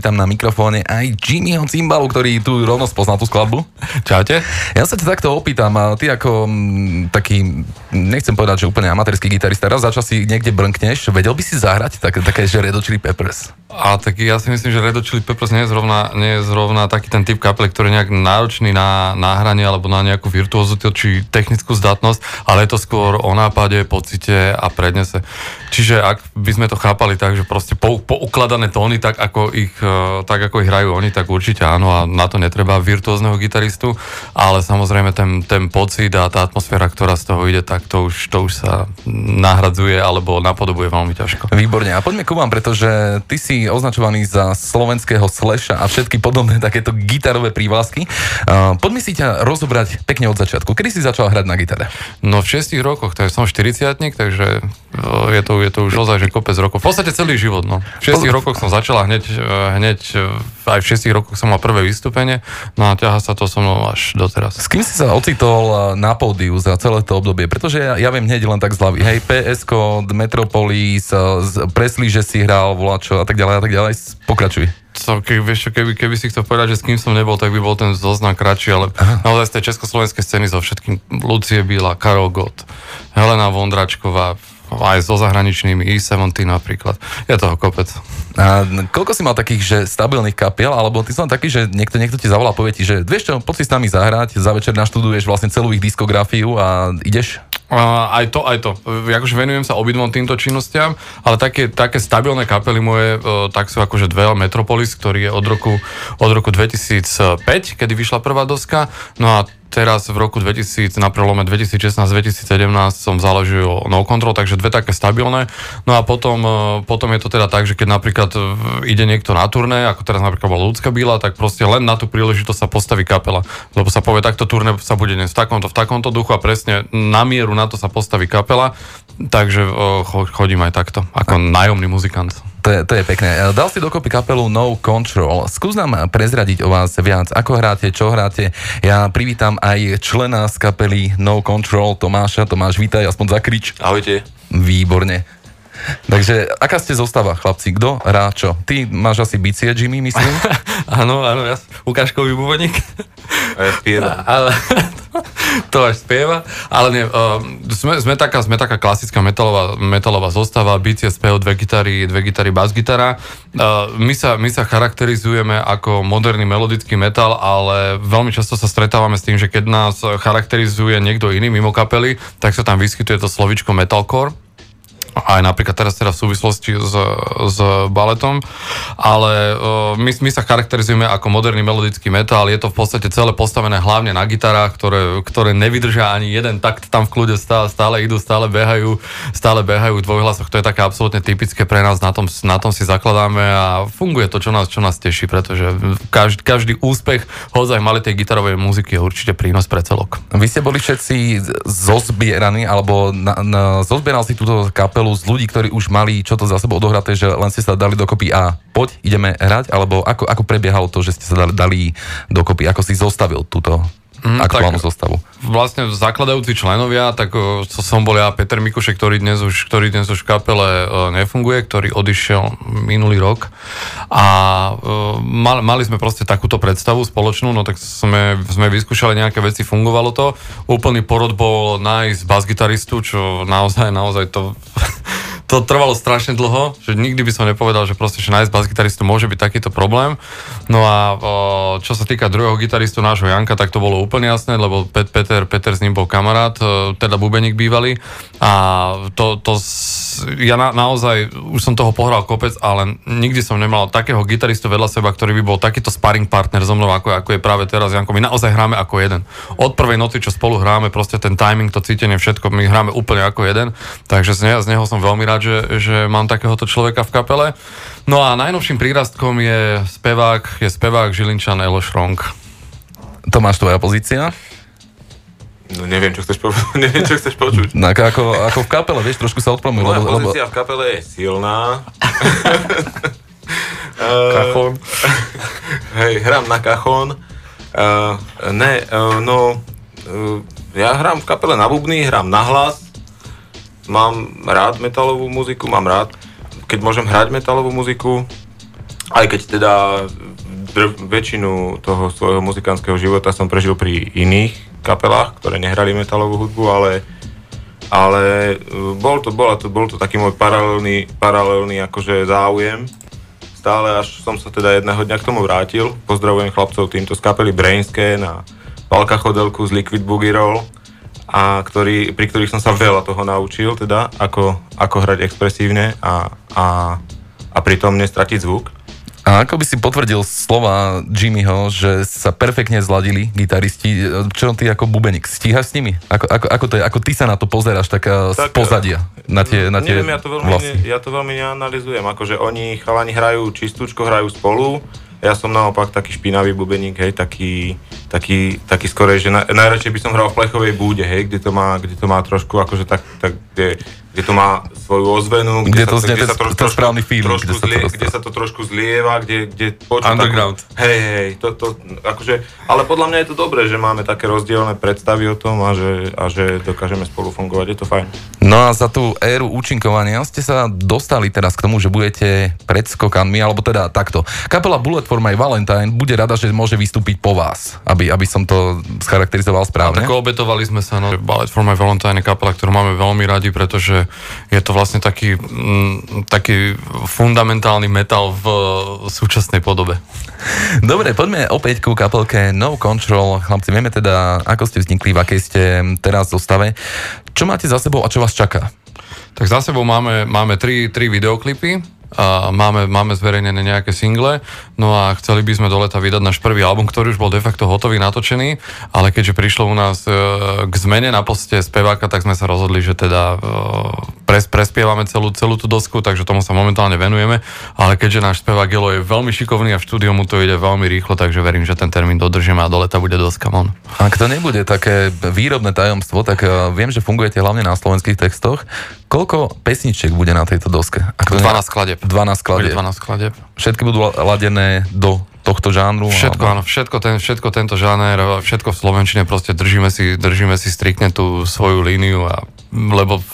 vítam na mikrofóne aj Jimmyho Cimbalu, ktorý tu rovno spoznal tú skladbu. Čaute. Ja sa ťa takto opýtam, a ty ako m, taký, nechcem povedať, že úplne amatérsky gitarista, raz začal si niekde brnkneš, vedel by si zahrať tak, také, že Red Hot Chili Peppers? A tak ja si myslím, že Red Hot Chili Peppers nie je zrovna, nie je zrovna taký ten typ kapely, ktorý je nejak náročný na náhranie alebo na nejakú virtuozitu či technickú zdatnosť, ale je to skôr o nápade, pocite a prednese. Čiže ak by sme to chápali tak, že proste po, poukladané tóny, tak ako, ich, tak ako ich hrajú oni, tak určite áno a na to netreba virtuózneho gitaristu, ale samozrejme ten, ten pocit a tá atmosféra, ktorá z toho ide, tak to už, to už sa nahradzuje alebo napodobuje veľmi ťažko. Výborne. A poďme ku vám, pretože ty si označovaný za slovenského slasha a všetky podobné takéto gitarové prívlasky. Uh, poďme si ťa rozobrať pekne od začiatku. Kedy si začal hrať na gitare? No v 6 rokoch, takže som 40 takže je to, je to už ozaj, že kopec rokov. V podstate celý život, no. V 6 rokoch som začala hneď, hneď aj v 6 rokoch som mal prvé vystúpenie, no a ťaha sa to so mnou až doteraz. S kým si sa ocitol na pódiu za celé to obdobie? Pretože ja, ja viem hneď len tak z hlavy. Hej, PSK, Metropolis, Presley, že si hral, volačo a tak ďalej a tak ďalej. Pokračuj. Keby, vieš, keby, keby si chcel povedať, že s kým som nebol, tak by bol ten zoznam kratší, ale Aha. naozaj z tej československej scény so všetkým Lucie Bíla, Karol Gott, Helena Vondračková, aj so zahraničnými, E70 napríklad. Je toho kopec. A koľko si mal takých, že stabilných kapiel, alebo ty som taký, že niekto, niekto ti zavolá a povie ti, že vieš čo, poď si s nami zahrať, za večer naštuduješ vlastne celú ich diskografiu a ideš? Uh, aj to, aj to. Akože venujem sa obidvom týmto činnostiam, ale také, také stabilné kapely moje, uh, tak sú akože Dwell Metropolis, ktorý je od roku, od roku 2005, kedy vyšla prvá doska. No a teraz v roku 2000, na prelome 2016-2017 som založil No Control, takže dve také stabilné. No a potom, uh, potom je to teda tak, že keď napríklad uh, ide niekto na turné, ako teraz napríklad bola ľudská Bíla, tak proste len na tú príležitosť sa postaví kapela. Lebo sa povie, takto turné sa bude dnes v takomto, v takomto duchu a presne na mieru na to sa postaví kapela, takže chodím aj takto, ako nájomný muzikant. To je, to je pekné. Dal si dokopy kapelu No Control. Skús nám prezradiť o vás viac. Ako hráte, čo hráte? Ja privítam aj člena z kapely No Control, Tomáša. Tomáš, vítaj, aspoň zakrič. Ahojte. Výborne. Takže, aká ste zostava, chlapci? Kto hrá čo? Ty máš asi bicie, Jimmy, myslím? áno, áno, ja ukážkový bubeník. A ja spievam. Ale, to až spieva, ale nie, uh, sme, sme, taká, sme taká klasická metalová, metalová zostava, bicie, spev, dve gitary, dve gitary, bas gitara. Uh, my, sa, my sa charakterizujeme ako moderný melodický metal, ale veľmi často sa stretávame s tým, že keď nás charakterizuje niekto iný mimo kapely, tak sa tam vyskytuje to slovičko metalcore aj napríklad teraz teda v súvislosti s, s baletom, ale uh, my, my sa charakterizujeme ako moderný melodický metal, je to v podstate celé postavené hlavne na gitarách, ktoré, ktoré nevydržia ani jeden takt. Tam v kľude stále, stále idú, stále behajú, stále behajú v dvojhlasoch, to je také absolútne typické pre nás, na tom, na tom si zakladáme a funguje to, čo nás, čo nás teší, pretože každý, každý úspech hozaj mali tej gitarovej muziky je určite prínos pre celok. Vy ste boli všetci zozbieraní, alebo na, na, zozbieral si túto kapelu kapelu z ľudí, ktorí už mali čo to za sebou odohraté, že len ste sa dali dokopy a poď, ideme hrať, alebo ako, ako prebiehalo to, že ste sa dali, dali dokopy, ako si zostavil túto mm, aktuálnu tak, zostavu? Vlastne zakladajúci členovia, tak to som bol ja Peter Mikušek, ktorý dnes už, ktorý dnes už v kapele nefunguje, ktorý odišiel minulý rok a mal, mali sme proste takúto predstavu spoločnú, no tak sme, sme vyskúšali nejaké veci, fungovalo to. Úplný porod bol nájsť bas-gitaristu, čo naozaj, naozaj to to trvalo strašne dlho, že nikdy by som nepovedal, že proste, že nájsť bas-gitaristu môže byť takýto problém. No a čo sa týka druhého gitaristu nášho Janka, tak to bolo úplne jasné, lebo Pet, Peter, Peter s ním bol kamarát, e, teda bubeník bývalý a to, to ja na, naozaj už som toho pohral kopec, ale nikdy som nemal takého gitaristu vedľa seba, ktorý by bol takýto sparring partner so mnou, ako, ako je práve teraz Janko. My naozaj hráme ako jeden. Od prvej noci, čo spolu hráme, proste ten timing, to cítenie, všetko, my hráme úplne ako jeden, takže z, ne, z neho som veľmi rád, rád, že, že mám takéhoto človeka v kapele. No a najnovším prírastkom je spevák, je spevák Žilinčan Elo Šronk. Tomáš, tvoja pozícia? No neviem, čo chceš, po- neviem, čo chceš počuť. No, ako, ako, v kapele, vieš, trošku sa odpromuj. Moja lebo, pozícia lebo... v kapele je silná. kachón. Hej, hrám na kachón. Uh, ne, uh, no, uh, ja hrám v kapele na bubny, hrám na hlas, mám rád metalovú muziku, mám rád, keď môžem hrať metalovú muziku aj keď teda väčšinu toho svojho muzikantského života som prežil pri iných kapelách, ktoré nehrali metalovú hudbu, ale, ale uh, bol, to, bola to, bol to taký môj paralelný, paralelný akože záujem. Stále až som sa teda jedného dňa k tomu vrátil. Pozdravujem chlapcov týmto z kapely Brainscan a Palka Chodelku z Liquid Boogie Roll a ktorý, pri ktorých som sa veľa toho naučil, teda ako, ako hrať expresívne a, a, a pritom nestratiť zvuk. A ako by si potvrdil slova Jimmyho, že sa perfektne zladili gitaristi, čo ty ako bubeník, stíhaš s nimi? Ako, ako, ako, to je, ako ty sa na to pozeráš tak, tak z pozadia? Na tie, na tie neviem, ja to, veľmi, ne, ja to veľmi neanalizujem, akože oni chalani hrajú čistúčko, hrajú spolu, ja som naopak taký špinavý bubeník, hej, taký, taký, taký skorej, že na, najradšej by som hral v plechovej búde, hej, kde to má, kde to má trošku akože tak, tak kde, kde to má svoju ozvenu, kde, kde sa, to znie, kde sa troš, trošku, správny feeling, trošku kde, zlie, sa to kde sa to trošku zlieva, kde, kde počuť Underground. Takú, hej, hej, to, to, akože, ale podľa mňa je to dobré, že máme také rozdielne predstavy o tom a že, a že dokážeme spolu fungovať, je to fajn. No a za tú éru účinkovania ste sa dostali teraz k tomu, že budete pred skokanmi, alebo teda takto. Kapela Bullet for My Valentine bude rada, že môže vystúpiť po vás, aby, aby som to scharakterizoval správne. A tak obetovali sme sa, no, Bullet for My Valentine je kapela, ktorú máme veľmi radi, pretože je to vlastne taký, m, mm, taký fundamentálny metal v súčasnej podobe. Dobre, poďme opäť ku kapelke No Control. Chlapci, vieme teda, ako ste vznikli, v akej ste teraz zostave. Čo máte za sebou a čo vás čaká? Tak za sebou máme, máme tri, tri videoklipy a máme, máme zverejnené nejaké single, no a chceli by sme do leta vydať náš prvý album, ktorý už bol de facto hotový, natočený, ale keďže prišlo u nás e, k zmene na poste speváka, tak sme sa rozhodli, že teda e, pres, prespievame celú, celú tú dosku, takže tomu sa momentálne venujeme, ale keďže náš spevák Gelo je veľmi šikovný a v štúdiu mu to ide veľmi rýchlo, takže verím, že ten termín dodržíme a do leta bude doska von. Ak to nebude také výrobné tajomstvo, tak uh, viem, že fungujete hlavne na slovenských textoch. Koľko pesničiek bude na tejto doske? Ako 12 skladeb. 12 skladeb. 12 skladeb. Všetky budú ladené do tohto žánru? Všetko, alebo... áno, všetko, ten, všetko tento žáner, všetko v Slovenčine, proste držíme si, držíme si striktne tú svoju líniu, a, lebo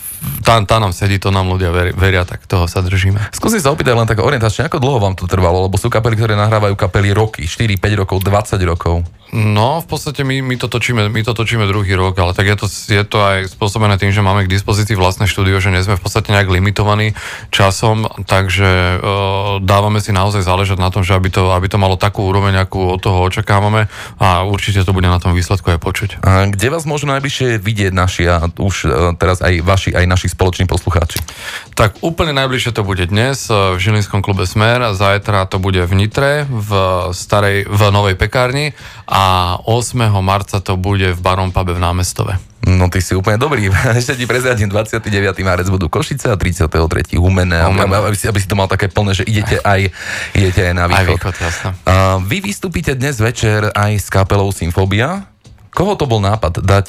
tá, tá nám sedí, to nám ľudia veria, veria, tak toho sa držíme. Skúsim sa opýtať len tak orientačne, ako dlho vám to trvalo, lebo sú kapely, ktoré nahrávajú kapely roky, 4, 5 rokov, 20 rokov. No, v podstate my, my, to točíme, my to točíme druhý rok, ale tak je to, je to aj spôsobené tým, že máme k dispozícii vlastné štúdio, že nie sme v podstate nejak limitovaní časom, takže uh, dávame si naozaj záležať na tom, že aby to, aby to malo takú úroveň, akú od toho očakávame a určite to bude na tom výsledku aj počuť. A kde vás môžu najbližšie vidieť naši a už uh, teraz aj vaši, aj naši spoloční poslucháči? Tak úplne najbližšie to bude dnes v Žilinskom klube Smer, zajtra to bude v Nitre, v starej, v novej pekárni a 8. marca to bude v Barom Pube v námestove. No ty si úplne dobrý. Ešte ti prezradím, 29. marec budú Košice a 33. Humené. Aby si, aby si to mal také plné, že idete aj, idete aj na východ. Aj východ, jasne. Uh, vy vystúpite dnes večer aj s kapelou Symfobia. Koho to bol nápad dať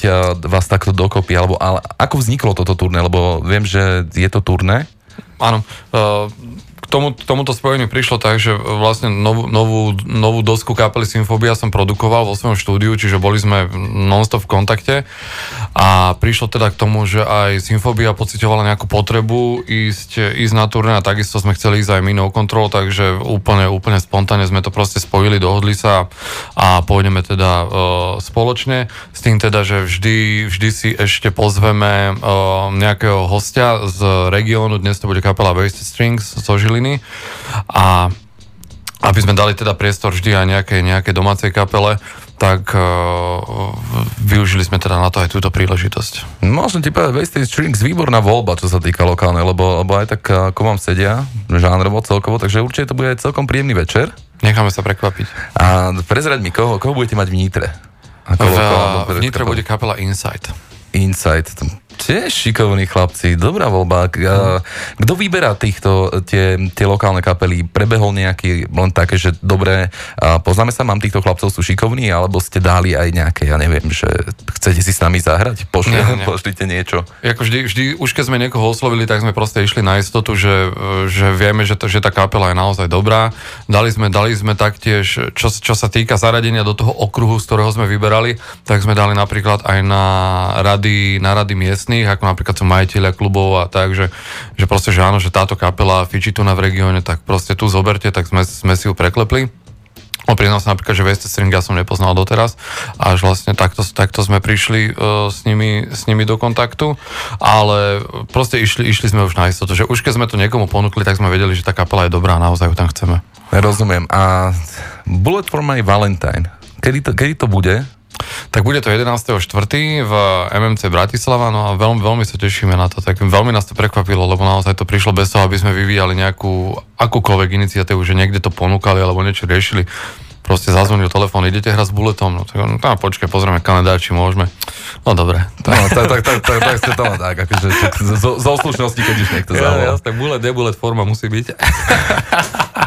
vás takto dokopy? Alebo ale, ako vzniklo toto turné? Lebo viem, že je to turné. Áno. Uh, tomu, tomuto spojeniu prišlo tak, že vlastne novú, novú, novú dosku kapely Symfobia som produkoval vo svojom štúdiu, čiže boli sme non-stop v kontakte. A prišlo teda k tomu, že aj Symfobia pocitovala nejakú potrebu ísť, ísť na turné a takisto sme chceli ísť aj my no control, takže úplne, úplne spontánne sme to proste spojili, dohodli sa a pôjdeme teda uh, spoločne. S tým teda, že vždy, vždy si ešte pozveme uh, nejakého hostia z regiónu, dnes to bude kapela Wasted Strings zo Žiliny a aby sme dali teda priestor vždy aj nejakej, nejakej domácej kapele, tak uh, využili sme teda na to aj túto príležitosť. Môžem ti povedať, Wasted Strings, výborná voľba, čo sa týka lokálnej, lebo, lebo aj tak ako vám sedia, žánrovo celkovo, takže určite to bude celkom príjemný večer. Necháme sa prekvapiť. A prezrať mi, koho, koho budete mať v Nitre? Ako v, v Nitre bude kapela Insight. Insight, Tiež šikovní chlapci, dobrá voľba. Kto vyberá týchto, tie, tie lokálne kapely? Prebehol nejaký len také, že dobre, poznáme sa, mám týchto chlapcov, sú šikovní, alebo ste dali aj nejaké, ja neviem, že chcete si s nami zahrať? Pošli, nie, nie. Pošlite niečo. Jako vždy, vždy, už keď sme niekoho oslovili, tak sme proste išli na istotu, že, že vieme, že, to, že tá kapela je naozaj dobrá. Dali sme, dali sme taktiež, čo, čo sa týka zaradenia do toho okruhu, z ktorého sme vyberali, tak sme dali napríklad aj na rady, na rady miest miestných, ako napríklad sú majiteľia klubov a tak, že, že proste, že áno, že táto kapela fičí tu na v regióne, tak proste tu zoberte, tak sme, sme si ju preklepli. Priznal sa napríklad, že West String ja som nepoznal doteraz, až vlastne takto, takto sme prišli uh, s, nimi, s nimi do kontaktu, ale proste išli, išli sme už na istotu, že už keď sme to niekomu ponúkli, tak sme vedeli, že tá kapela je dobrá a naozaj ju tam chceme. Rozumiem. A Bullet for my Valentine, kedy to, kedy to bude? Tak bude to 11.4. v MMC Bratislava, no a veľmi, veľmi sa tešíme na to. Tak veľmi nás to prekvapilo, lebo naozaj to prišlo bez toho, aby sme vyvíjali nejakú akúkoľvek iniciatívu, že niekde to ponúkali alebo niečo riešili. Proste zazvonil telefón, idete hrať s buletom, no tak no, tá, počkaj, pozrieme kalendár, či môžeme. No dobre. Tak, no, tak, tak, tak, tak, tak ste to tak, akože zo, zo slušnosti, keď už niekto zavolal. Ja, jasne, bulet, debulet forma musí byť.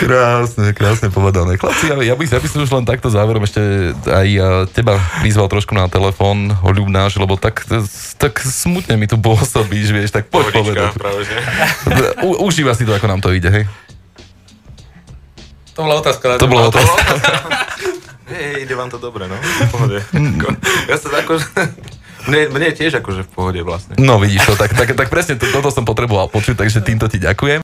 krásne, krásne povedané. Chlapci, ja, ja, by, ja by som už len takto záverom ešte aj teba vyzval trošku na telefón, ľubnáš, lebo tak, tak smutne mi tu pôsobíš, vieš, tak poď povedať. U, užíva si to, ako nám to ide, hej? To bola otázka. To bola otázka. Hej, ide vám to dobre, no, v pohode. Ja sa ako, mne, mne tiež akože v pohode vlastne. No vidíš to, tak, tak, tak presne to, toto som potreboval počuť, takže týmto ti ďakujem.